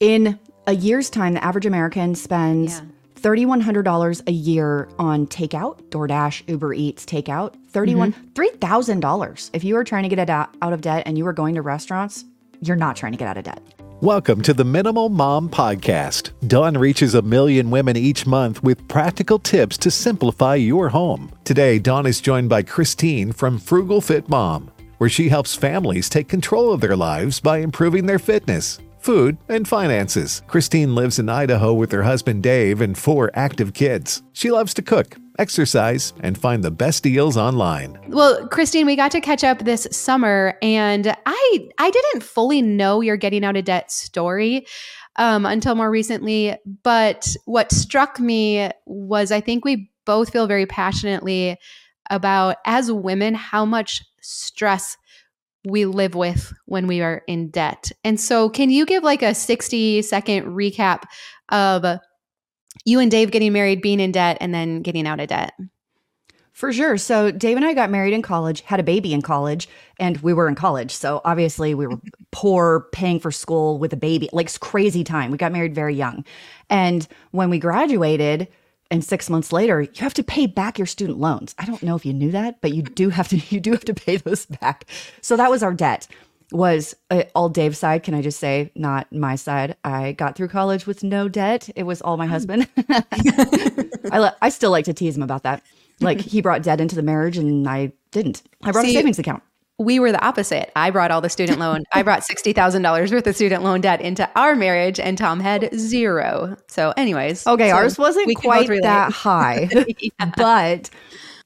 In a year's time, the average American spends Yeah. $3,100 a year on takeout, DoorDash, Uber Eats, takeout. $31, mm-hmm. $3,000. If you are trying to get out out of debt and you are going to restaurants, you're not trying to get out of debt. Welcome to the Minimal Mom Podcast. Dawn reaches a million women each month with practical tips to simplify your home. Today, Dawn is joined by Christine from Frugal Fit Mom, where she helps families take control of their lives by improving their fitness, food, and finances. Christine lives in Idaho with her husband Dave and four active kids. She loves to cook, exercise, and find the best deals online. Well, Christine, we got to catch up this summer, and I I didn't fully know your getting out of debt story um, until more recently. But what struck me was I think we both feel very passionately about as women how much stress we live with when we are in debt. And so, can you give like a sixty second recap of you and Dave getting married, being in debt, and then getting out of debt? For sure. So Dave and I got married in college, had a baby in college, and we were in college. So obviously we were poor, paying for school with a baby. Like crazy time. We got married very young. And when we graduated, and six months later, you have to pay back your student loans. I don't know if you knew that, but you do have to. You do have to pay those back. So that was our debt. Was uh, all Dave's side? Can I just say, not my side? I got through college with no debt. It was all my husband. I I still like to tease him about that. Like he brought debt into the marriage, and I didn't. I brought a savings account. We were the opposite. I brought all the student loan. I brought sixty thousand dollars worth of student loan debt into our marriage, and Tom had zero. So, anyways, Okay, so ours wasn't quite that high, but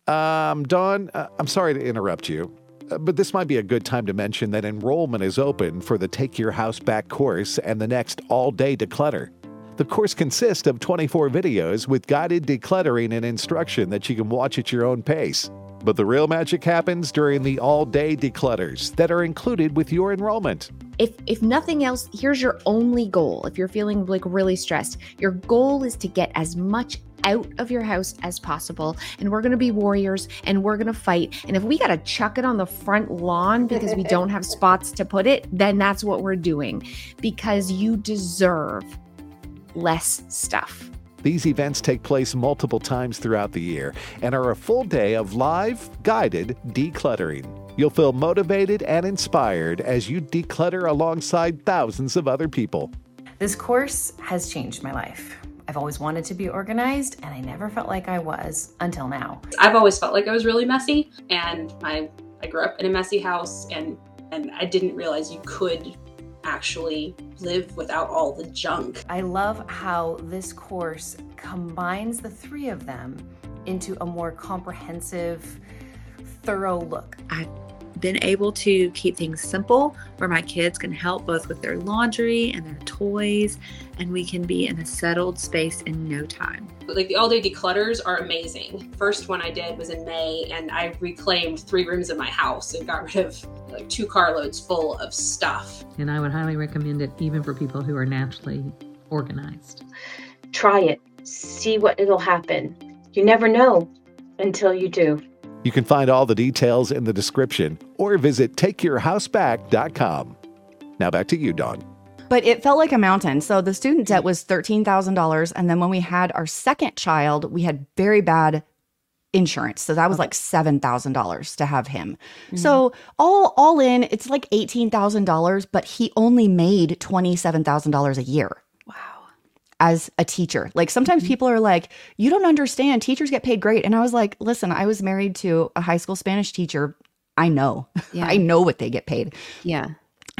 Um, Dawn, uh, I'm sorry to interrupt you, uh, but this might be a good time to mention that enrollment is open for the Take Your House Back course and the next All Day Declutter. The course consists of 24 videos with guided decluttering and instruction that you can watch at your own pace. But the real magic happens during the all day declutters that are included with your enrollment. if if nothing else here's your only goal. If you're feeling like really stressed your goal is to get as much out of your house as possible. And we're going to be warriors and we're going to fight. And if we got to chuck it on the front lawn because we don't have spots to put it then that's what we're doing. Because you deserve less stuff These events take place multiple times throughout the year and are a full day of live, guided decluttering. You'll feel motivated and inspired as you declutter alongside thousands of other people. This course has changed my life. I've always wanted to be organized, and I never felt like I was until now. I've always felt like I was really messy, and my I grew up in a messy house, and and I didn't realize you could actually live without all the junk. I love how this course combines the three of them into a more comprehensive, thorough look. Been able to keep things simple where my kids can help both with their laundry and their toys, and we can be in a settled space in no time. Like the all day declutters are amazing. First one I did was in May, and I reclaimed three rooms of my house and got rid of like two carloads full of stuff. And I would highly recommend it even for people who are naturally organized. try it, see what it'll happen. You never know until you do. You can find all the details in the description or visit takeyourhouseback.com. Now back to you, Dawn. but it felt like a mountain. So the student debt was thirteen thousand dollars, and then when we had our second child, we had very bad insurance. So that was like seven thousand dollars to have him. Mm-hmm. So all all in, it's like eighteen thousand dollars, but he only made twenty seven thousand dollars a year. As a teacher. Like sometimes mm-hmm. people are like, you don't understand, teachers get paid great. And I was like, listen, I was married to a high school Spanish teacher. I know. Yeah. I know what they get paid. Yeah.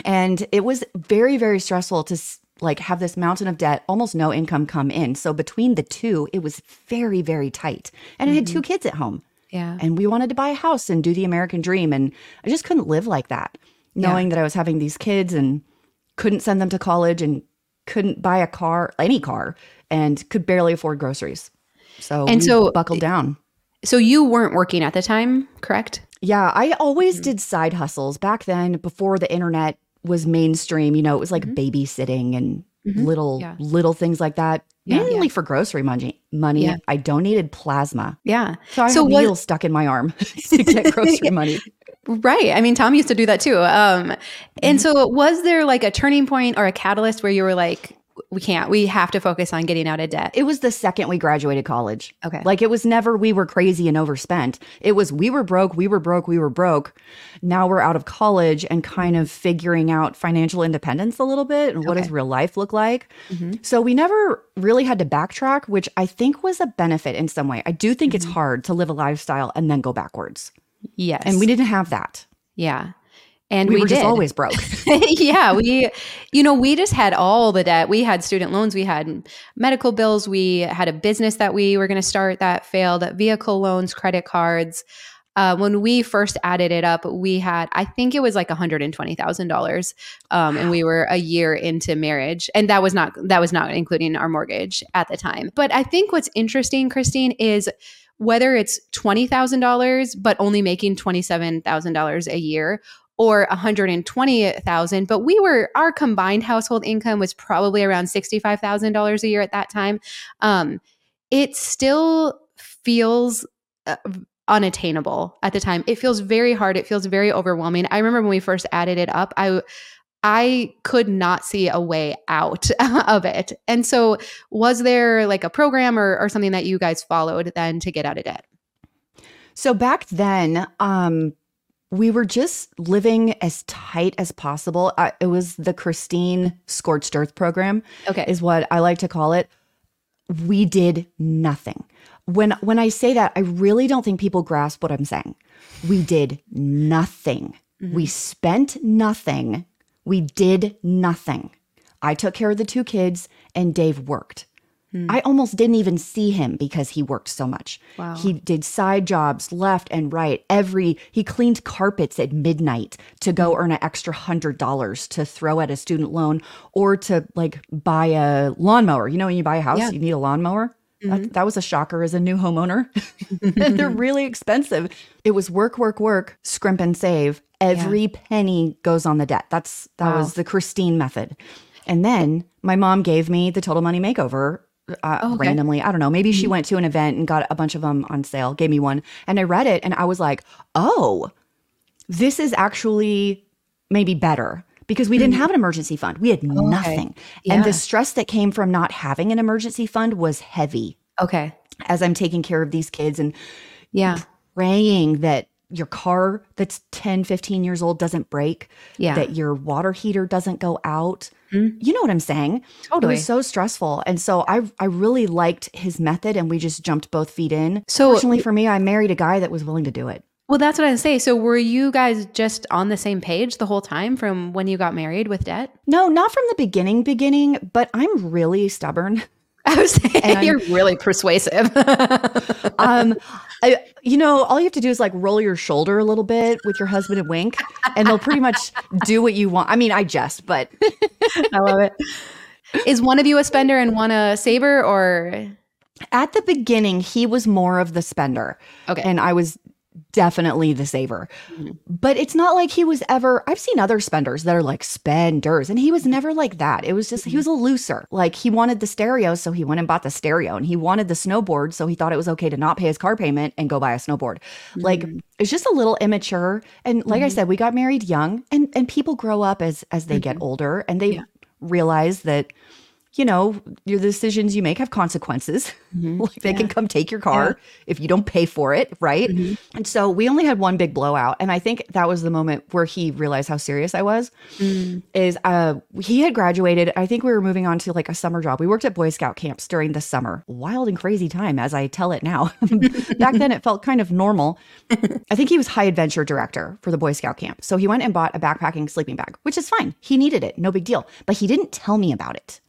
And it was very, very stressful to like have this mountain of debt, almost no income come in. So between the two, it was very, very tight. And I had two mm-hmm. kids at home Yeah. and we wanted to buy a house and do the American dream. And I just couldn't live like that, knowing that I was having these kids and couldn't send them to college and couldn't buy a car, any car, and could barely afford groceries. So And we so- buckled down. So you weren't working at the time, correct? Yeah, I always did side hustles back then before the internet was mainstream. You know, it was like mm-hmm. babysitting and mm-hmm. little Yeah. little things like that. Yeah. Mainly for grocery money. Money. Yeah. I donated plasma. Yeah. So I So had what- needles stuck in my arm to get grocery money. Right. I mean, Tom used to do that too. Um, and so was there like a turning point or a catalyst where you were like, we can't. We have to focus on getting out of debt. It was the second we graduated college. Okay. Like it was never we were crazy and overspent. It was we were broke, we were broke, we were broke. Now we're out of college and kind of figuring out financial independence a little bit and what does real life look like. Mhm. So we never really had to backtrack, which I think was a benefit in some way. I do think it's hard to live a lifestyle and then go backwards. Yes. And we didn't have that. Yeah. And we, we, were just always broke. yeah, we, you know, we just had all the debt. We had student loans, we had medical bills, we had a business that we were going to start that failed, vehicle loans, credit cards. Uh, when we first added it up, we had, I think it was like $120,000. Um, and we were a year into marriage. And that was not, that was not including our mortgage at the time. But I think what's interesting, Christine, is whether it's $20,000, but only making $27,000 a year or 120,000 but we were our combined household income was probably around $65,000 a year at that time um it still feels uh, unattainable at the time. It feels very hard. It feels very overwhelming. I remember when we first added it up i I could not see a way out of it. And so, was there like a program or, or something that you guys followed then to get out of debt? So back then, um, we were just living as tight as possible. I, it was the Christine Scorched Earth program, Okay. is what I like to call it. We did nothing. When when I say that, I really don't think people grasp what I'm saying. We did nothing. We spent nothing. We did nothing. I took care of the two kids, and Dave worked. Hmm. I almost didn't even see him because he worked so much. Wow. He did side jobs left and right. Every he cleaned carpets at midnight to go hmm. earn an extra hundred dollars to throw at a student loan or to like buy a lawnmower. You know, when you buy a house, Yeah. you need a lawnmower. That, mm-hmm. that was a shocker as a new homeowner. They're really expensive. It was work, work, work, scrimp and save. Every penny goes on the debt. That's that Wow. was the Christine method. And then my mom gave me the Total Money Makeover uh, Oh, okay. randomly. I don't know. Maybe she went to an event and got a bunch of them on sale, gave me one. And I read it and I was like, oh, this is actually maybe better because we didn't have an emergency fund. We had nothing. And Yeah. the stress that came from not having an emergency fund was heavy Okay. as I'm taking care of these kids and Yeah. praying that your car that's 10, 15 years old doesn't break, Yeah. that your water heater doesn't go out. Mm. You know what I'm saying? Totally. It was so stressful. And so I I really liked his method and we just jumped both feet in. So- Fortunately for me, I married a guy that was willing to do it. Well, that's what I say. So, were you guys just on the same page the whole time from when you got married with debt? No, not from the beginning, beginning, but I'm really stubborn. I was saying And- you're really persuasive. Um, I, you know, all you have to do is like roll your shoulder a little bit with your husband and wink, and they'll pretty much do what you want. I mean, I jest, but I love it. Is one of you a spender and one a saver, or at the beginning, he was more of the spender. okay? and I was definitely the saver. Mm-hmm. But it's not like he was ever I've seen other spenders that are like spenders and he was mm-hmm. never like that. It was just he mm-hmm. was a looser. Like he wanted the stereo so he went and bought the stereo and he wanted the snowboard so he thought it was okay to not pay his car payment and go buy a snowboard. Like it's just a little immature and like I said we got married young and and people grow up as as they get older and they Yeah. realize that you know, your decisions you make have consequences. Mm-hmm. like they can come take your car if you don't pay for it, right? Mm-hmm. And so we only had one big blowout, and I think that was the moment where he realized how serious I was. Mm. Is uh he had graduated. I think we were moving on to like a summer job. We worked at Boy Scout camps during the summer. Wild and crazy time, as I tell it now. Back then, it felt kind of normal. I think he was high adventure director for the Boy Scout camp. So he went and bought a backpacking sleeping bag, which is fine. He needed it, no big deal. But he didn't tell me about it.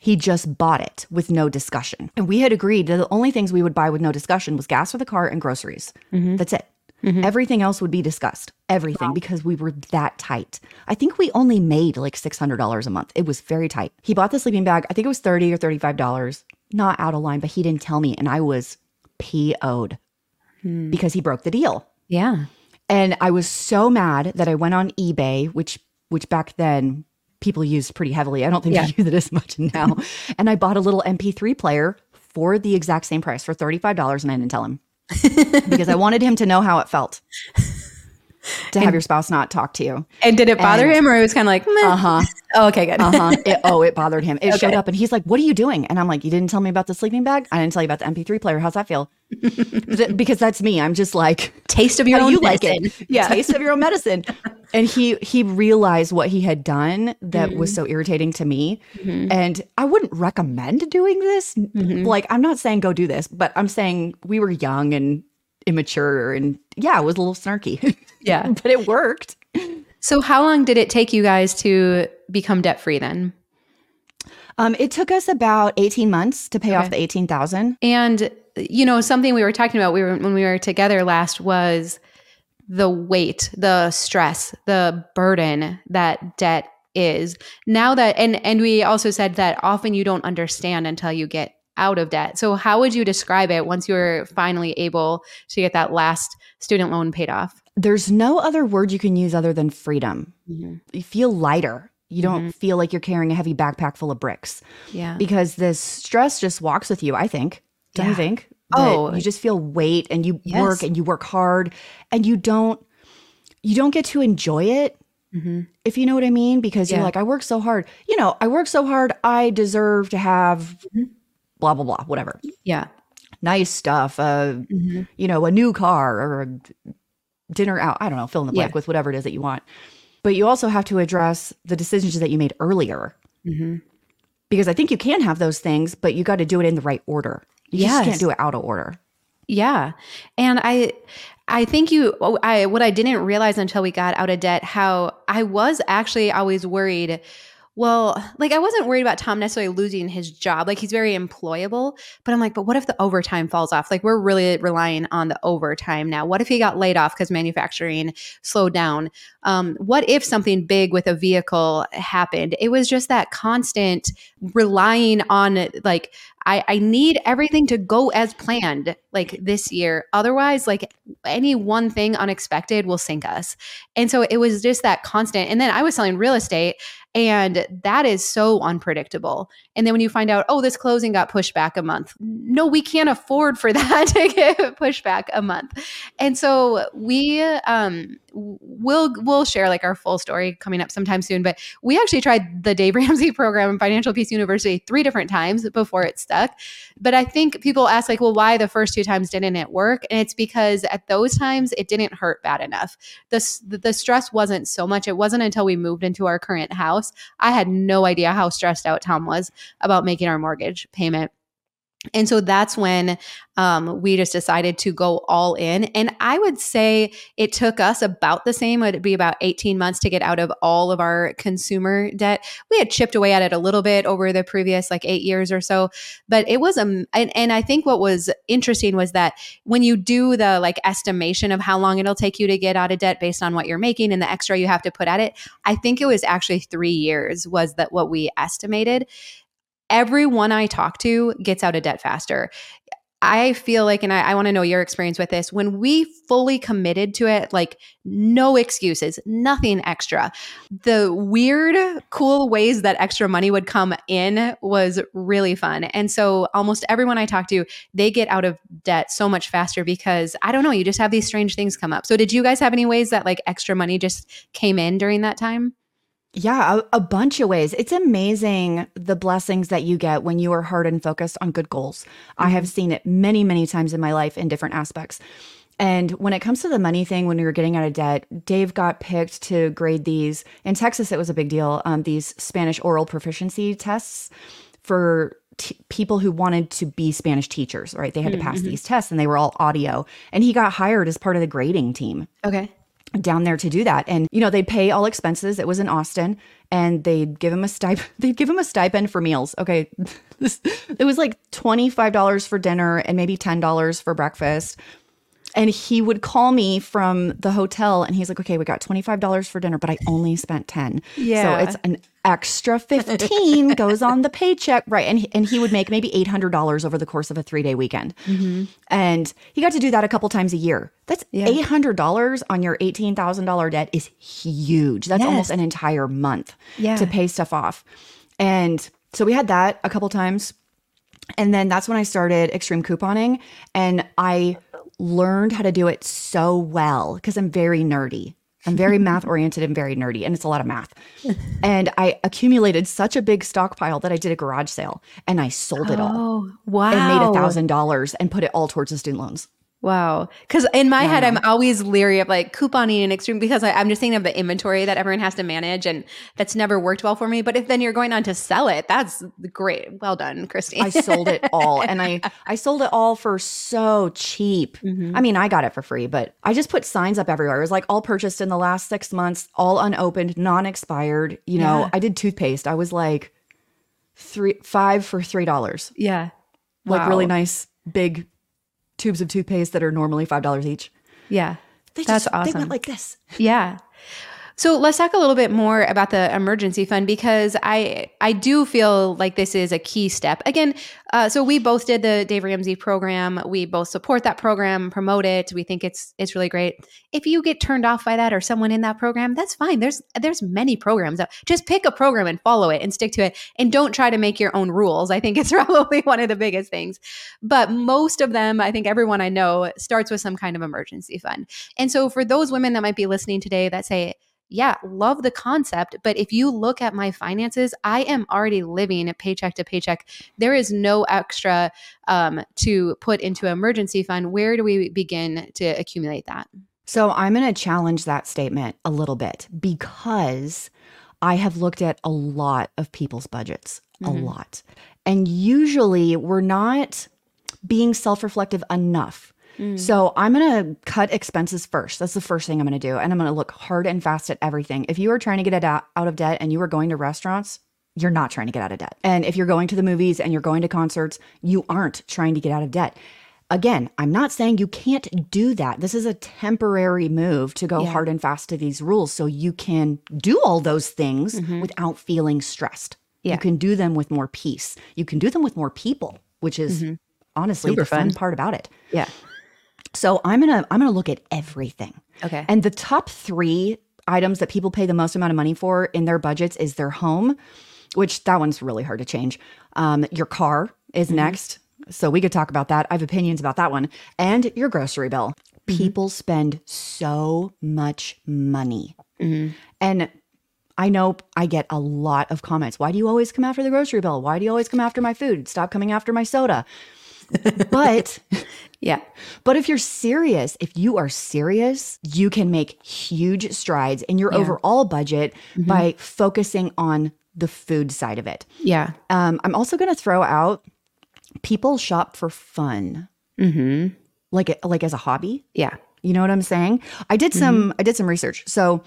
He just bought it with no discussion. And we had agreed that the only things we would buy with no discussion was gas for the car and groceries. That's it. Everything else would be discussed. Everything because we were that tight. I think we only made like $600 a month. It was very tight. He bought the sleeping bag. I think it was 30 or $35. Not out of line, but he didn't tell me. And I was PO'd because he broke the deal. yeah. And I was so mad that I went on eBay, which which back then people used pretty heavily. I don't think Yeah. they use it as much now. and I bought a little MP3 player for the exact same price for $35 and I didn't tell him. because I wanted him to know how it felt. To have your spouse not talk to you. And did it bother And- him, or it was kind of like. Uh huh. oh, okay, good. Uh huh. It, oh, it bothered him. It showed up and he's like, What are you doing? And I'm like, You didn't tell me about the sleeping bag? I didn't tell you about the MP3 player. How's that feel? Because that's me. I'm just like, Taste of your own you like medicine. it. Yeah. Taste of your own medicine. And he he realized what he had done that was so irritating to me. And I wouldn't recommend doing this. Like, I'm not saying go do this, but I'm saying we were young and immature and yeah, it was a little snarky. Yeah. but it worked. So, how long did it take you guys to become debt free then? Um, it took us about 18 months to pay off Okay. the 18,000. And you know, something we were talking about we were when we were together last was the weight, the stress, the burden that debt is. Now that and and we also said that often you don't understand until you get out of debt. So how would you describe it once you were finally able to get that last student loan paid off? There's no other word you can use other than freedom. You feel lighter. You don't feel like you're carrying a heavy backpack full of bricks Yeah. because this stress just walks with you, I think. Don't you think? Oh. you just feel weight and you Yes. work and you work hard and you don't you don't get to enjoy it Mhm. if you know what I mean because Yeah. you're like I work so hard. You know, I work so hard, I deserve to have Mm-hmm. Blah blah blah, whatever. Yeah. Nice stuff, uh Mm-hmm. you know, a new car or a dinner out. I don't know, fill in the blank Yeah. with whatever it is that you want. But you also have to address the decisions that you made earlier. Mm-hmm. Because I think you can have those things, but you got to do it in the right order. You just can't do it out of order. Yeah. And I I think you oh, I what I didn't realize until we got out of debt how I was actually always worried well, like I wasn't worried about Tom necessarily losing his job. Like he's very employable, but I'm like, but what if the overtime falls off? Like we're really relying on the overtime now. What if he got laid off because manufacturing slowed down? Um, what if something big with a vehicle happened? It was just that constant relying on like I, I need everything to go as planned like this year. Otherwise, like any one thing unexpected will sink us. And so it was just that constant. And then I was selling real estate, and that is so unpredictable. And then when you find out, oh, this closing got pushed back a month. No, we can't afford for that to get pushed back a month. And so we um we'll we'll share like our full story coming up sometime soon. But we actually tried the Dave Ramsey program in Financial Peace University three different times before it stuck. But I think people ask like, well, why the first two times didn't it work? And it's because at those times it didn't hurt bad enough. The the stress wasn't so much. It wasn't until we moved into our current house. I had no idea how stressed out Tom was about making our mortgage payment. And so that's when um, we just decided to go all in. And I would say it took us about the same. It would be about 18 months to get out of all of our consumer debt. We had chipped away at it a little bit over the previous like eight years or so, but it was um, and, and I think what was interesting was that when you do the like estimation of how long it'll take you to get out of debt based on what you're making and the extra you have to put at it, I think it was actually three years was that what we estimated everyone I talk to gets out of debt faster. I feel like, and I, I want to know your experience with this. When we fully committed to it, like no excuses, nothing extra, the weird, cool ways that extra money would come in was really fun. And so almost everyone I talk to, they get out of debt so much faster because I don't know, you just have these strange things come up. So did you guys have any ways that like extra money just came in during that time? Yeah, a, a bunch of ways. It's amazing the blessings that you get when you are hard and focused on good goals. I have mm-hmm. seen it many, many times in my life in different aspects. And when it comes to the money thing, when we were getting out of debt, Dave got picked to grade these. In Texas, it was a big deal. Um, these Spanish oral proficiency tests for t- people who wanted to be Spanish teachers, right? They had to mm, pass mm-hmm. these tests and they were all audio. And he got hired as part of the grading team Okay. Down there to do that. And you know, they'd pay all expenses. It was in Austin, and they'd give him a stipend. They'd give him a stipend for meals. Okay, it was like twenty five dollars for dinner and maybe ten dollars for breakfast. And he would call me from the hotel, and he's like, "Okay, we got twenty five dollars for dinner, but I only spent ten. Yeah. so it's an extra fifteen goes on the paycheck, right?" And he, and he would make maybe eight hundred dollars over the course of a three day weekend. Mm-hmm. And he got to do that a couple times a year. That's Yeah. eight hundred dollars on your eighteen thousand dollar debt is huge. That's almost an entire month Yeah. to pay stuff off. And so we had that a couple times. And then that's when I started extreme couponing. And I learned how to do it so well because I'm very nerdy. I'm very math oriented and very nerdy, and it's a lot of math. And I accumulated such a big stockpile that I did a garage sale and I sold it all Oh, wow. and made a thousand dollars and put it all towards the student loans. Wow. Because in my Yeah, head, I'm always leery of like couponing and extreme because I, I'm just thinking of the inventory that everyone has to manage, and that's never worked well for me. But if then you're going on to sell it, that's great. Well done, Christy. I sold it all and I I sold it all for so cheap. Mhm. I mean, I got it for free, but I just put signs up everywhere. It was like all purchased in the last 6 months, all unopened, non-expired, you know. Yeah. I did toothpaste. I was like 3 5 for $3. yeah. Like really nice big tubes of toothpaste that are normally $5 each. Yeah. They That's just they went like this. Yeah. So let's talk a little bit more about the emergency fund because I I do feel like this is a key step. Again, uh, so we both did the Dave Ramsey program. We both support that program, promote it. We think it's it's really great. If you get turned off by that or someone in that program, that's fine. There's there's many programs. Just pick a program and follow it and stick to it, and don't try to make your own rules. I think it's probably one of the biggest things. But most of them, I think everyone I know starts with some kind of emergency fund. And so for those women that might be listening today that say, yeah, love the concept. But if you look at my finances, I am already living paycheck to paycheck. There is no extra um, to put into an emergency fund. Where do we begin to accumulate that? So I'm going to challenge that statement a little bit because I have looked at a lot of people's budgets, Mhm. a lot. And usually we're not being self reflective enough. Mm. So I'm going to cut expenses first. That's the first thing I'm going to do. And I'm going to look hard and fast at everything. If you are trying to get out, of debt and you are going to restaurants, you're not trying to get out of debt. And if you're going to the movies and you're going to concerts, you aren't trying to get out of debt. Again, I'm not saying you can't do that. This is a temporary move to go Yeah. hard and fast to these rules so you can do all those things Mhm. without feeling stressed. Yeah. You can do them with more peace. You can do them with more people, which is Mhm. honestly Super the fun fun. part about it. Yeah. So I'm gonna I'm gonna look at everything. Okay. And the top three items that people pay the most amount of money for in their budgets is their home, which that one's really hard to change. Um, your car is Mm-hmm. next. So we could talk about that. I have opinions about that one. And your grocery bill. Mm-hmm. People spend so much money. Mhm. And I know I get a lot of comments. Why do you always come after the grocery bill? Why do you always come after my food? Stop coming after my soda. but Yeah. but if you're serious, if you are serious, you can make huge strides in your Yeah. overall budget Mhm. by focusing on the food side of it. Yeah. Um, I'm also going to throw out people shop for fun, hmm like like as a hobby. Yeah. You know what I'm saying? I did some I did some research. So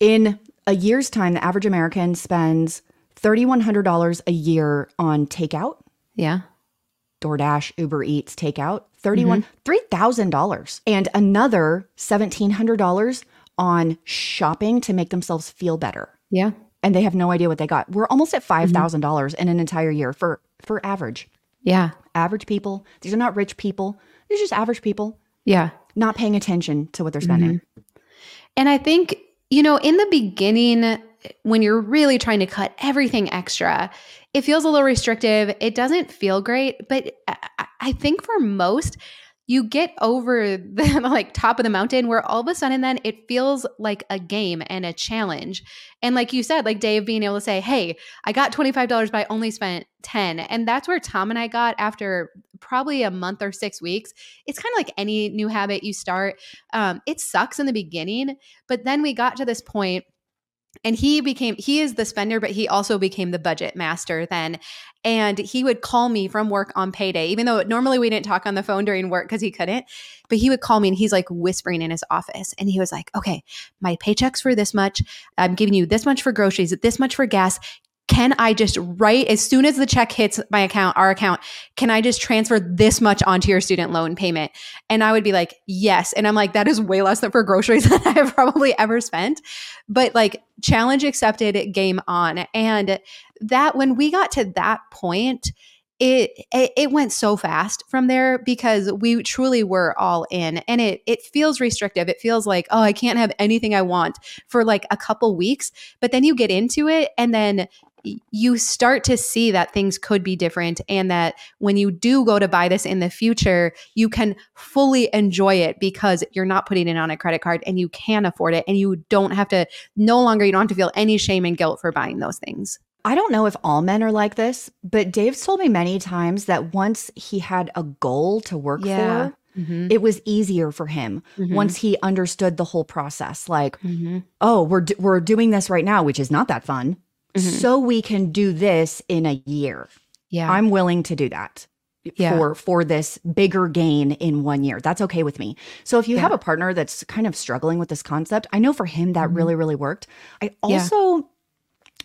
in a year's time, the average American spends $3,100 a year on takeout, Yeah. DoorDash, Uber Eats, takeout, 31 mm-hmm. $3,000 and another $1,700 on shopping to make themselves feel better. Yeah. And they have no idea what they got. We're almost at mm-hmm. $5,000 in an entire year for for average. Yeah. Average people. These are not rich people. These are just average people Yeah. not paying attention to what they're spending. Mm-hmm. And I think, you know, in the beginning, when you're really trying to cut everything extra, it feels a little restrictive. It doesn't feel great. But I, think for most, you get over the like top of the mountain where all of a sudden then it feels like a game and a challenge. And like you said, like Dave being able to say, Hey, I got $25, but I only spent 10. And that's where Tom and I got after probably a month or six weeks. It's kind of like any new habit you start. Um, it sucks in the beginning, but then we got to this point and he became he is the spender but he also became the budget master then. And he would call me from work on payday even though normally we didn't talk on the phone during work because he couldn't but he would call me and he's like whispering in his office. And he was like okay my paycheck's for this much. I'm giving you this much for groceries this much for gas can I just write as soon as the check hits my account, our account, can I just transfer this much onto your student loan payment? And I would be like, yes. And I'm like, that is way less than for groceries than I've probably ever spent. But like, challenge accepted, game on. And that when we got to that point, it, it it went so fast from there because we truly were all in and it it feels restrictive it feels like oh i can't have anything i want for like a couple weeks but then you get into it and then you start to see that things could be different and that when you do go to buy this in the future, you can fully enjoy it because you're not putting it on a credit card and you can afford it and you don't have to no longer you don't have to feel any shame and guilt for buying those things. I don't know if all men are like this, but Dave's told me many times that once he had a goal to work Yeah. for, Mhm. it was easier for him Mhm. once he understood the whole process. Like, Mhm. oh, we're we're doing this right now, which is not that fun. Mhm. So we can do this in a year. Yeah. I'm willing to do that Yeah. for for this bigger gain in one year. That's okay with me. So if you have a partner that's kind of struggling with this concept, I know for him that Mhm. really really worked. I Yeah. also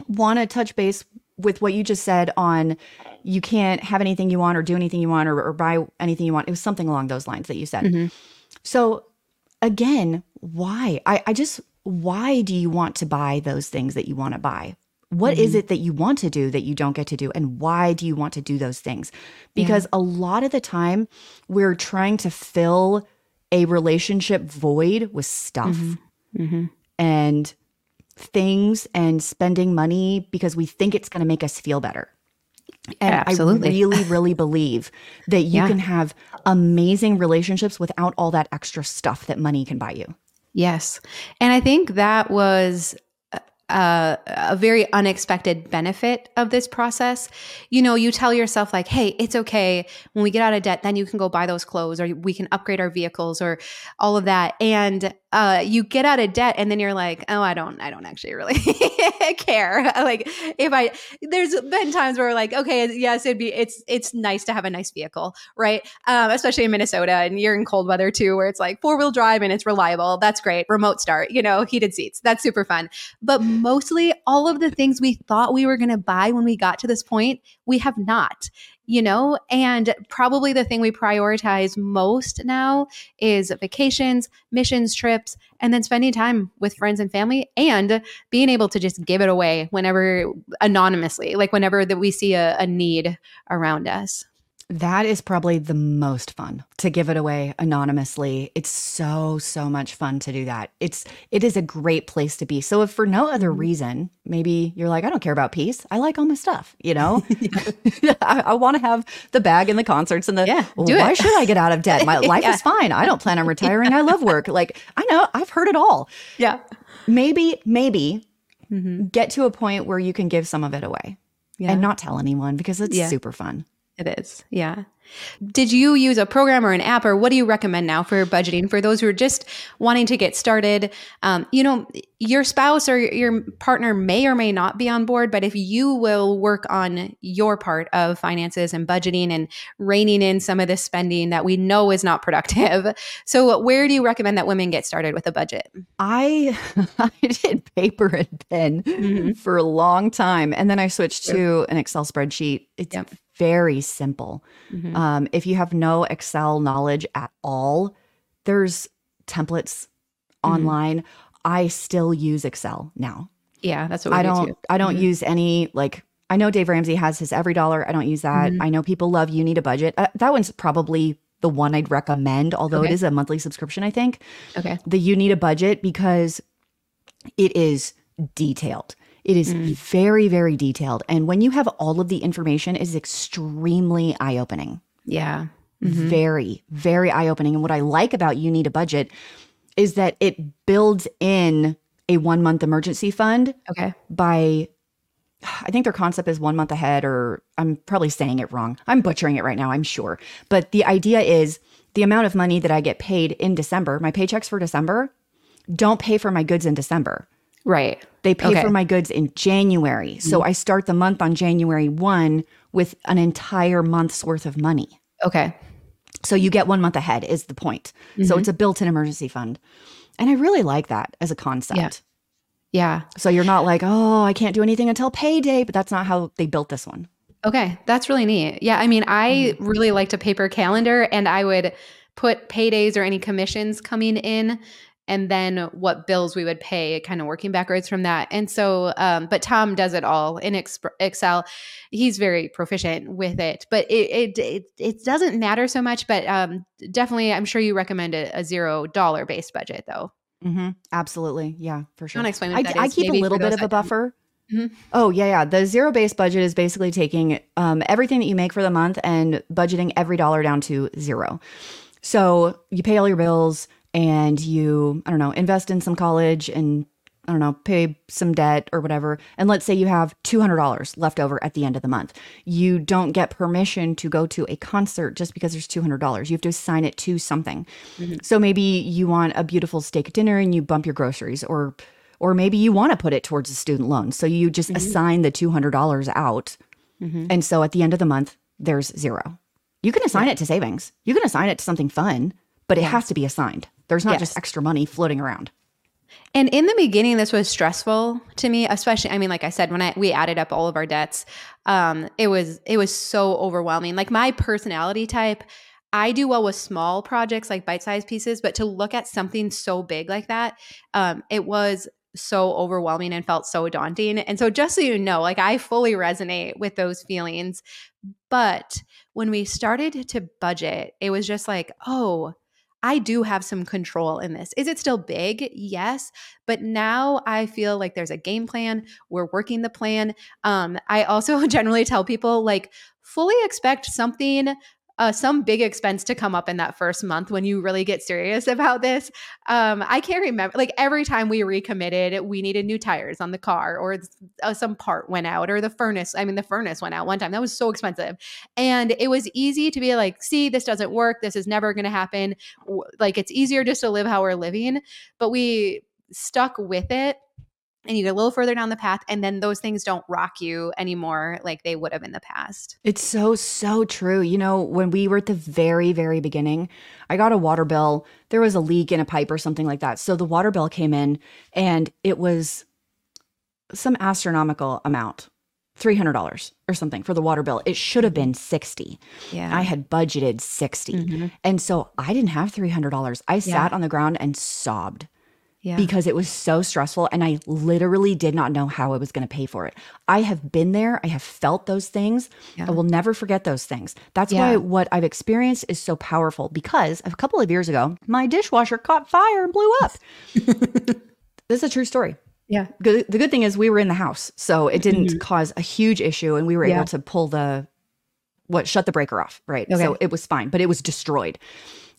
want to touch base with what you just said on you can't have anything you want or do anything you want or, or buy anything you want. It was something along those lines that you said. Mhm. So again, why? I, I just why do you want to buy those things that you want to buy? What is Mhm. it that you want to do that you don't get to do? And why do you want to do those things? Because a lot of the time we're trying to fill a relationship void with stuff Mhm. and things and spending money because we think it's going to make us feel better. And Absolutely. I really, really believe that you Yeah. can have amazing relationships without all that extra stuff that money can buy you. Yes. And I think that was a, a very unexpected benefit of this process. You know, you tell yourself, like, hey, it's okay. When we get out of debt, then you can go buy those clothes or we can upgrade our vehicles or all of that. And uh, you get out of debt and then you're like, oh, I don't, I don't actually really care. like, if I, there's been times where like, okay, yes, it'd be, it's, it's nice to have a nice vehicle, right? Um, especially in Minnesota and you're in cold weather too, where it's like four wheel drive and it's reliable. That's great. Remote start, you know, heated seats. That's super fun. But mostly all of the things we thought we were going to buy when we got to this point, we have not, you know? And probably the thing we prioritize most now is vacations, missions, trips, and then spending time with friends and family and being able to just give it away whenever anonymously, like whenever that we see a, a need around us. That is probably the most fun to give it away anonymously. It's so so much fun to do that. It's it is a great place to be. So if for no other Mhm. reason, maybe you're like I don't care about peace. I like all my stuff, you know? I, I want to have the bag and the concerts and the Yeah, Well, do why it. should I get out of debt? My life Yeah. is fine. I don't plan on retiring. I love work. Like I know, I've heard it all. Yeah. Maybe maybe Mm-hmm. get to a point where you can give some of it away Yeah. and not tell anyone because it's Yeah. super fun. It is. Yeah. Did you use a program or an app, or what do you recommend now for budgeting for those who are just wanting to get started? Um, you know, your spouse or your partner may or may not be on board, but if you will work on your part of finances and budgeting and reining in some of this spending that we know is not productive. So, where do you recommend that women get started with a budget? I I did paper and pen Mhm. for a long time, and then I switched to an Excel spreadsheet. It's Yep. Very simple. Mhm. Um, if you have no Excel knowledge at all, there's templates Mhm. online. I still use Excel now. Yeah, that's what we I do don't. too. I don't Mhm. use any like. I know Dave Ramsey has his Every Dollar. I don't use that. Mhm. I know people love You Need a Budget. Uh, that one's probably the one I'd recommend, although it Okay. is a monthly subscription. I think Okay. the you need a budget because it is detailed. It is Mm. very, very detailed. And when you have all of the information, it is extremely eye opening. Yeah. Mhm. Very, very eye opening. And what I like about You Need a Budget is that it builds in a one month emergency fund Okay. by, I think their concept is one month ahead, or I'm probably saying it wrong. I'm butchering it right now, I'm sure. But the idea is the amount of money that I get paid in December, my paychecks for December, don't pay for my goods in December. Right. They pay Okay. Mm-hmm. for my goods in January. So I start the month on January 1 with an entire month's worth of money. Okay. So you get one month ahead, is the point. So Mhm. it's a built in emergency fund. And I really like that as a concept. Yeah. Yeah. So you're not like, oh, I can't do anything until payday, but that's not how they built this one. Okay, that's really neat. Yeah, I mean, I really liked a paper calendar and I would put paydays or any commissions coming in and then what bills we would pay, kind of working backwards from that. And so, um, but Tom does it all in exp- Excel. He's very proficient with it, but it it it, it doesn't matter so much. But um, definitely, I'm sure you recommend a, a zero dollar based budget, though. Mm-hmm. Absolutely. Yeah, for sure. wanna explain what I, that I is, keep a little bit of a that don't- buffer. Mhm. Oh, yeah, yeah. The zero based budget is basically taking um, everything that you make for the month and budgeting every dollar down to zero. So you pay all your bills and you, I don't know, invest in some college and I don't know, pay some debt or whatever. And let's say you have $200 left over at the end of the month. You don't get permission to go to a concert just because there's $200. You have to assign it to something. Mm-hmm. So maybe you want a beautiful steak dinner and you bump your groceries or or maybe you want to put it towards a student loan. So you just mm-hmm. assign the $200 out. Mm-hmm. And so at the end of the month, there's zero. You can assign it to savings. You can assign it to something fun, but it has to be assigned. There's not Yes. just extra money floating around. And in the beginning, this was stressful to me, especially. I mean, like I said, when I we added up all of our debts, um, it was it was so overwhelming. Like my personality type, I do well with small projects, like bite sized pieces, but to look at something so big like that, um, it was so overwhelming and felt so daunting. And so, just so you know, like I fully resonate with those feelings. But when we started to budget, it was just like, oh, I do have some control in this. Is it still big? Yes. But now I feel like there's a game plan. We're working the plan. Um, I also generally tell people like fully expect something. Uh, some big expense to come up in that first month when you really get serious about this. Um, I can't remember, like every time we recommitted, we needed new tires on the car, or uh, some part went out, or the furnace. I mean, the furnace went out one time. That was so expensive, and it was easy to be like, "See, this doesn't work. This is never going to happen." like it's easier just to live how we're living but we stuck with it and you get a little further down the path and then those things don't rock you anymore like they would have in the past It's so, so true. You know, when we were at the very, very beginning, I got a water bill. There was a leak in a pipe or something like that. So the water bill came in and it was some astronomical amount. $300 or something for the water bill. It should have been 60. yeah I had budgeted 60. Mhm. And so I didn't have $300. I sat on the ground and sobbed yeah because it was so stressful and I literally did not know how I was going to pay for it. I have been there, I have felt those things. Yeah. I will never forget those things. That's Yeah. why what I've experienced is so powerful because a couple of years ago, my dishwasher caught fire and blew up. this is a true story. yeah Good, the good thing is we were in the house, so it didn't cause a huge issue and we were Mm-hmm. Able to pull the what shut the breaker off, right? Okay. So it was fine, but it was destroyed.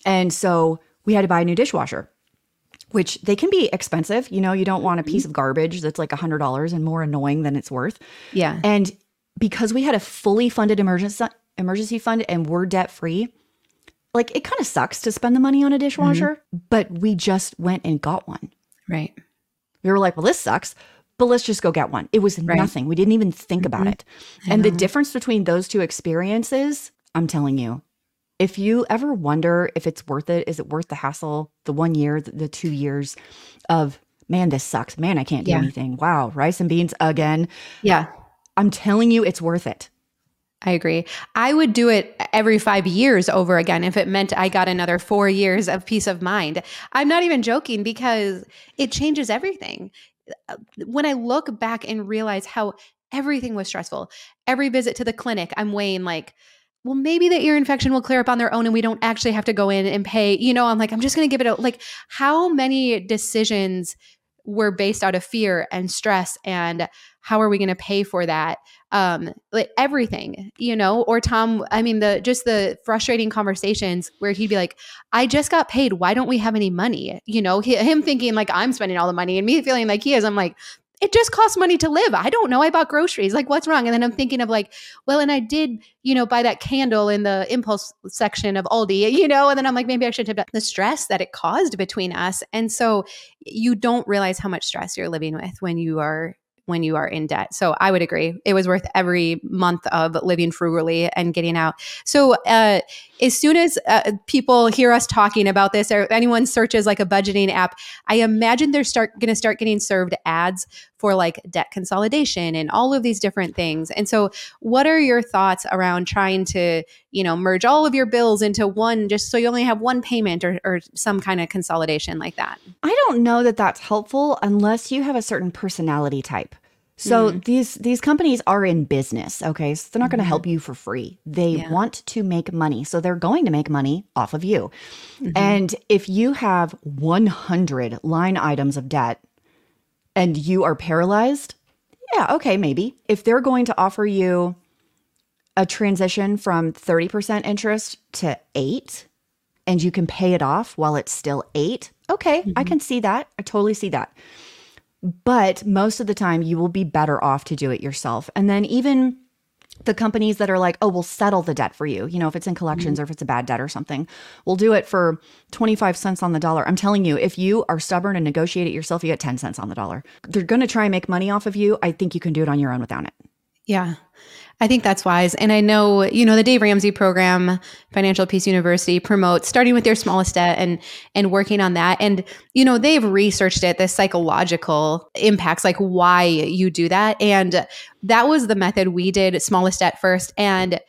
And so we had to buy a new dishwasher which they can be expensive. You know, you don't want a Mm-hmm. piece of garbage that's like a hundred dollars and more annoying than it's worth. yeah And because we had a fully funded emergency emergency fund and we're debt free, like it kind of sucks to spend the money on a dishwasher, Mm-hmm. but we just went and got one. right We were like, well, this sucks, but let's just go get one. It was Right. Mm-hmm. nothing. We didn't even think about it. I And the difference between those two experiences, I'm telling you, if you ever wonder if it's worth it, is it worth the hassle, the one year, the, two years of, man, this sucks. Man, I can't do Yeah. anything. Wow, rice and beans again. yeah I'm telling you, it's worth it. I agree. I would do it every five years over again if it meant I got another four years of peace of mind. I'm not even joking because it changes everything. Uh, When I look back and realize how everything was stressful, every visit to the clinic, I'm weighing like, well, maybe the ear infection will clear up on their own and we don't actually have to go in and pay. You know, I'm like, I'm just going to give it a like, how many decisions were based out of fear and stress and how are we going to pay for that? um like everything you know or tom i mean the just the frustrating conversations where he'd be like i just got paid why don't we have any money you know he, him thinking like i'm spending all the money and me feeling like he is i'm like it just costs money to live i don't know i bought groceries like what's wrong and then i'm thinking of like well and i did you know buy that candle in the impulse section of aldi you know and then i'm like maybe i should have the stress that it caused between us and so you don't realize how much stress you're living with when you are when you are in debt. So I would agree. It was worth every month of living frugally and getting out. So uh, as soon as uh, people hear us talking about this or anyone searches like a budgeting app, I imagine they're start going to start getting served ads for like debt consolidation and all of these different things. And so what are your thoughts around trying to, you know, merge all of your bills into one just so you only have one payment or, or some kind of consolidation like that? I don't know that that's helpful unless you have a certain personality type. So these these companies are in business, okay? So they're not going to help you for free. They Yeah. want to make money. So they're going to make money off of you. Mm-hmm. And if you have 100 line items of debt and you are paralyzed, Yeah, okay, maybe. If they're going to offer you a transition from 30% interest to 8 and you can pay it off while it's still 8, okay, I mm-hmm. can see that. I totally see that. But most of the time you will be better off to do it yourself. And then even the companies that are like, oh, we'll settle the debt for you. You know, if it's in collections mm-hmm. or if it's a bad debt or something, we'll do it for 25 cents on the dollar. I'm telling you, if you are stubborn and negotiate it yourself, you get 10 cents on the dollar. They're going to try and make money off of you. I think you can do it on your own without it. Yeah. I think that's wise. And I know, you know, the Dave Ramsey program, Financial Peace University promotes starting with your smallest debt and and working on that. And, you know, they've researched it, the psychological impacts, like why you do that. And that was the method we did smallest debt first. And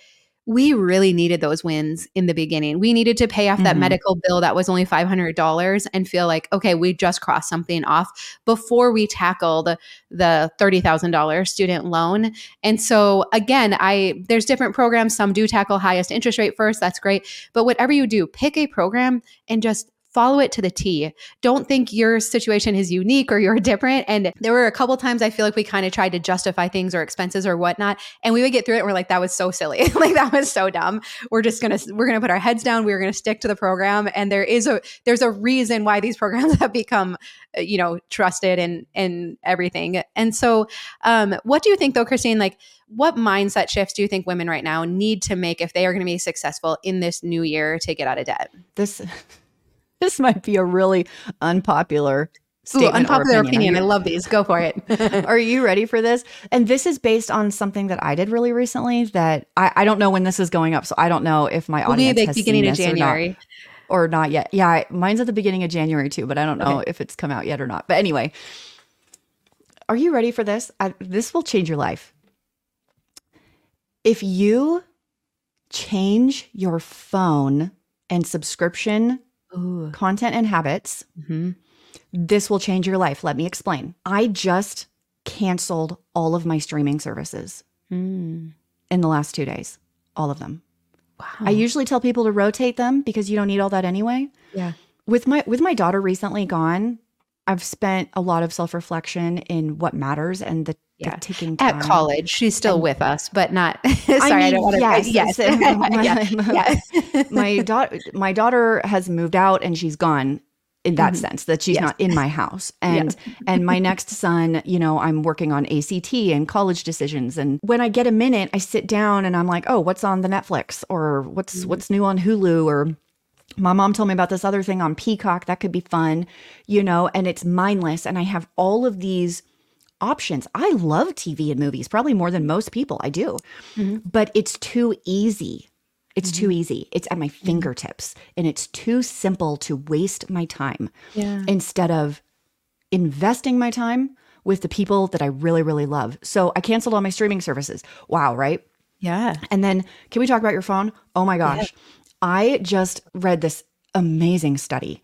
we really needed those wins in the beginning. We needed to pay off that Mhm. medical bill that was only $500 and feel like, okay, we just crossed something off before we tackled the $30,000 student loan. And so again, I there's different programs, some do tackle highest interest rate first, that's great. But whatever you do, pick a program and just follow it to the T. Don't think your situation is unique or you're different. And there were a couple times I feel like we kind of tried to justify things or expenses or whatnot. And we would get through it and we're like, that was so silly. like that was so dumb. We're just gonna we're gonna put our heads down. We're gonna stick to the program. And there is a there's a reason why these programs have become uh, you know trusted and and everything. And so um what do you think though, Christine? Like what mindset shifts do you think women right now need to make if they are going to be successful in this new year to get out of debt? This this might be a really unpopular Ooh, unpopular opinion. opinion. I love these. Go for it. Are you ready for this? And this is based on something that I did really recently that I, I don't know when this is going up. So I don't know if my Will be audience the has beginning of this or not- January. or not yet. Yeah, mine's at the beginning of January too, but I don't know Okay. if it's come out yet or not. But anyway, are you ready for this? I, this will change your life. If you change your phone and subscription Ooh. content and habits, hmm this will change your life. Let me explain. I just canceled all of my streaming services Mm. in the last two days, all of them. Wow. I usually tell people to rotate them because you don't need all that anyway. Yeah. With my with my daughter recently gone, I've spent a lot of self-reflection in what matters and the, Yeah. ticking time. At college, she's still And- with us, but not. sorry, I, mean, don't want to. yes, yes, yeah, yeah. my daughter my daughter has moved out and she's gone in that Mhm. sense that she's Yes. not in my house and and my next son you know i'm working on act and college decisions and when i get a minute i sit down and i'm like oh what's on the netflix or what's Mm-hmm. what's new on hulu or my mom told me about this other thing on peacock that could be fun you know and it's mindless and i have all of these options i love tv and movies probably more than most people i do Mhm. but it's too easy it's too Mm-hmm. easy. It's at my fingertips and it's too simple to waste my time yeah. instead of investing my time with the people that I really, really love. So I canceled all my streaming services. Wow, right? Yeah. And then can we talk about your phone? Oh my gosh. I just read this amazing study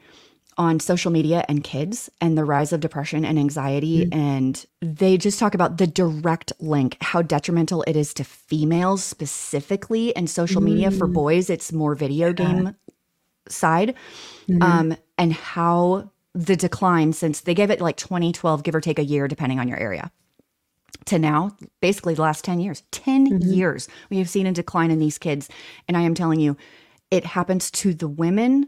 on social media and kids and the rise of depression and anxiety. And they just talk about the direct link, how detrimental it is to females specifically and social media. For mm. boys, it's more video game side. Mm-hmm. Um, and how the decline since they gave it like 2012, give or take a year, depending on your area to now, basically the last 10 years. 10 mm-hmm. years we have seen a decline in these kids. And I am telling you, it happens to the women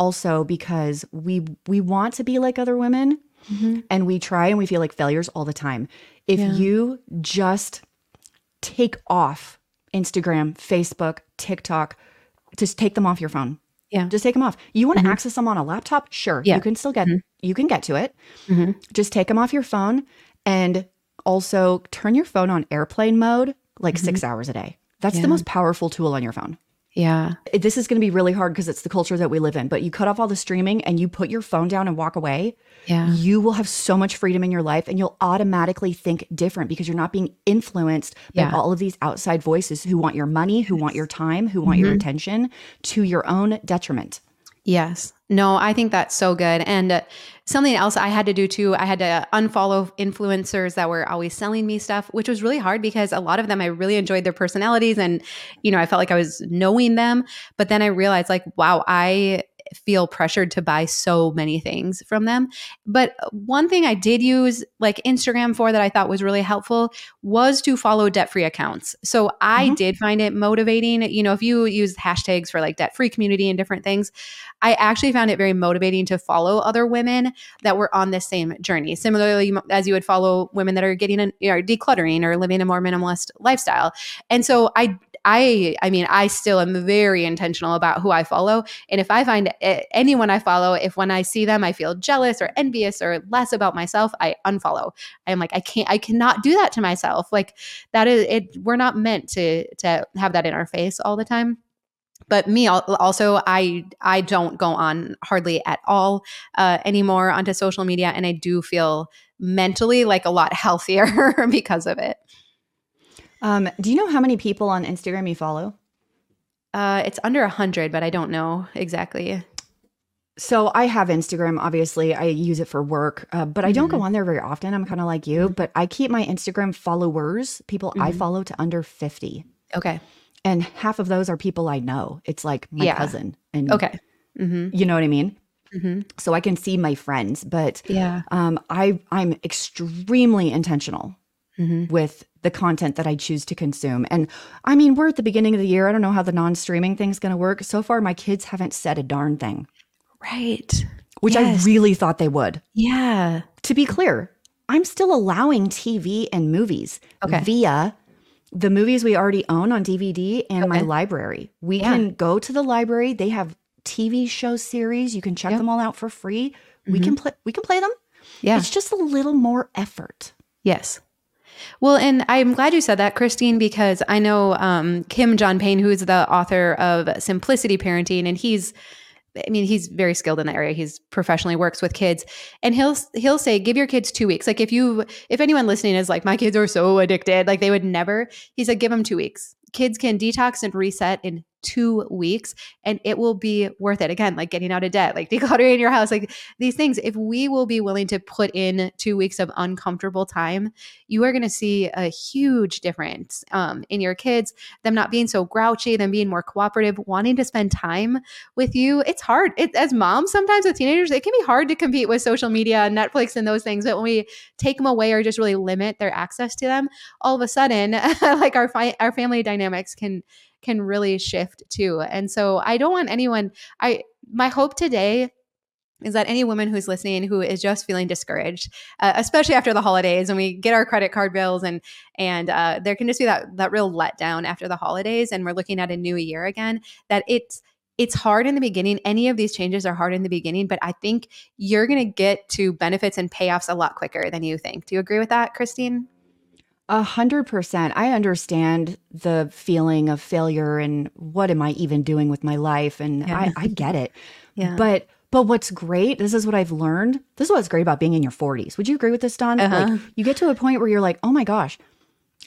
also because we we want to be like other women mm-hmm. and we try and we feel like failures all the time. If Yeah. you just take off Instagram, Facebook, TikTok, just take them off your phone. Yeah. Just take them off. You want to mm-hmm. access them on a laptop? Sure. Yeah. You can still get mm-hmm. you can get to it. Mhm. Just take them off your phone and also turn your phone on airplane mode like 6 hours a day. That's Yeah. the most powerful tool on your phone. Yeah. This is going to be really hard because it's the culture that we live in, but you cut off all the streaming and you put your phone down and walk away, Yeah. you will have so much freedom in your life and you'll automatically think different because you're not being influenced by all of these outside voices who want your money, who want your time, who want Mm-hmm. your attention to your own detriment. Yes. No, I think that's so good. And uh, something else I had to do too, I had to unfollow influencers that were always selling me stuff, which was really hard because a lot of them I really enjoyed their personalities and you know, I felt like I was knowing them, but then I realized like wow, I feel pressured to buy so many things from them. But one thing I did use like Instagram for that I thought was really helpful was to follow debt free accounts. So I Mhm. did find it motivating. You know, if you use hashtags for like debt free community and different things, I actually found it very motivating to follow other women that were on this same journey. Similarly, as you would follow women that are getting an, you know, decluttering or living a more minimalist lifestyle. And so I I I mean I still am very intentional about who I follow and if I find anyone I follow if when I see them I feel jealous or envious or less about myself I unfollow. I'm like I can't I cannot do that to myself. Like that is it we're not meant to to have that in our face all the time but me also i i don't go on hardly at all uh, anymore onto social media and i do feel mentally like a lot healthier because of it Um, do you know how many people on Instagram you follow? uh, it's under a 100 but i don't know exactly So I have Instagram. Obviously, I use it for work, uh, but I don't go on there very often. I'm kind of like you, but I keep my Instagram followers, people I Mhm. follow, to under 50, okay and half of those are people I know. It's like my Yeah. cousin, and okay mm-hmm. you know what I mean. Mm-hmm. So I can see my friends, but yeah um, I I'm extremely intentional mm-hmm. with the content that I choose to consume. And I mean, we're at the beginning of the year. I don't know how the non-streaming thing's going to work. So far, my kids haven't said a darn thing, right which Yes. I really thought they would. yeah To be clear, I'm still allowing TV and movies Okay. via the movies we already own on DVD and my library. We Yeah. can go to the library. They have TV show series. You can check Yep. them all out for free. We can play we can play them. yeah It's just a little more effort. Yes. Well, and I'm glad you said that, Christine, because I know um, Kim John Payne, who's the author of Simplicity Parenting, and he's, I mean, he's very skilled in that area. He's professionally works with kids, and he'll he'll say, give your kids two weeks. Like if you, if anyone listening is like, my kids are so addicted, like they would never. He said, give them two weeks. Kids can detox and reset in two weeks, and it will be worth it. Again, like getting out of debt, like decluttering your house, like these things. If we will be willing to put in two weeks of uncomfortable time you are going to see a huge difference um, in your kids, them not being so grouchy, them being more cooperative, wanting to spend time with you. It's hard. It, as moms, sometimes with teenagers, it can be hard to compete with social media, and Netflix, and those things. But when we take them away or just really limit their access to them, all of a sudden, like our fi- our family dynamics can can really shift too. And so I don't want anyone. I my hope today is that any woman who's listening who is just feeling discouraged, uh, especially after the holidays, and we get our credit card bills, and and uh, there can just be that that real letdown after the holidays, and we're looking at a new year again. That it's it's hard in the beginning. Any of these changes are hard in the beginning, but I think you're going to get to benefits and payoffs a lot quicker than you think. Do you agree with that, Christine? A hundred percent. I understand the feeling of failure and what am I even doing with my life? And Yeah. I, I get it. Yeah. But but what's great, this is what I've learned. This is what's great about being in your 40s. Would you agree with this, Dawn? Uh-huh. Like you get to a point where you're like, oh my gosh,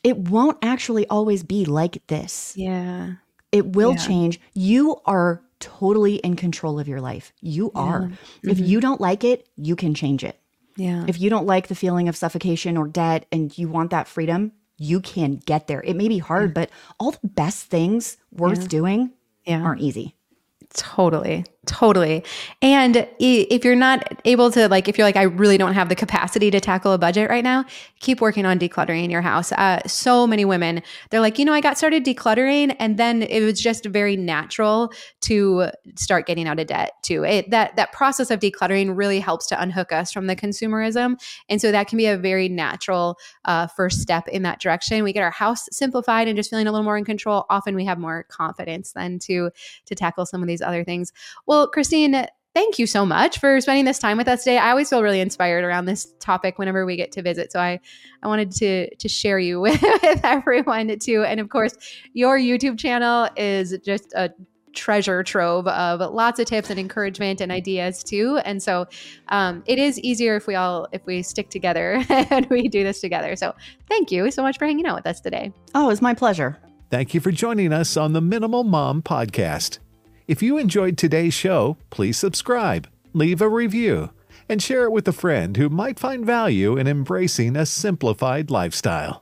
it won't actually always be like this. yeah. It will Yeah. change. You are totally in control of your life. You are. If Mhm. you don't like it, you can change it. Yeah. If you don't like the feeling of suffocation or debt and you want that freedom, you can get there. It may be hard, but all the best things worth Yeah. doing Yeah. aren't easy. Totally. Totally. And if you're not able to, like, if you're like, I really don't have the capacity to tackle a budget right now, keep working on decluttering your house. Uh, so many women, they're like, you know, I got started decluttering and then it was just very natural to start getting out of debt too. It, that, that process of decluttering really helps to unhook us from the consumerism. And so that can be a very natural uh, first step in that direction. We get our house simplified and just feeling a little more in control. Often we have more confidence then to to tackle some of these other things. Well, Christine, thank you so much for spending this time with us today. I always feel really inspired around this topic whenever we get to visit. So I, I wanted to to share you with, with everyone too. And of course, your YouTube channel is just a treasure trove of lots of tips and encouragement and ideas too and so um, it is easier if we all if we stick together and we do this together so thank you so much for hanging out with us today Oh, it's my pleasure. Thank you for joining us on the Minimal Mom Podcast. If you enjoyed today's show, please subscribe, leave a review, and share it with a friend who might find value in embracing a simplified lifestyle.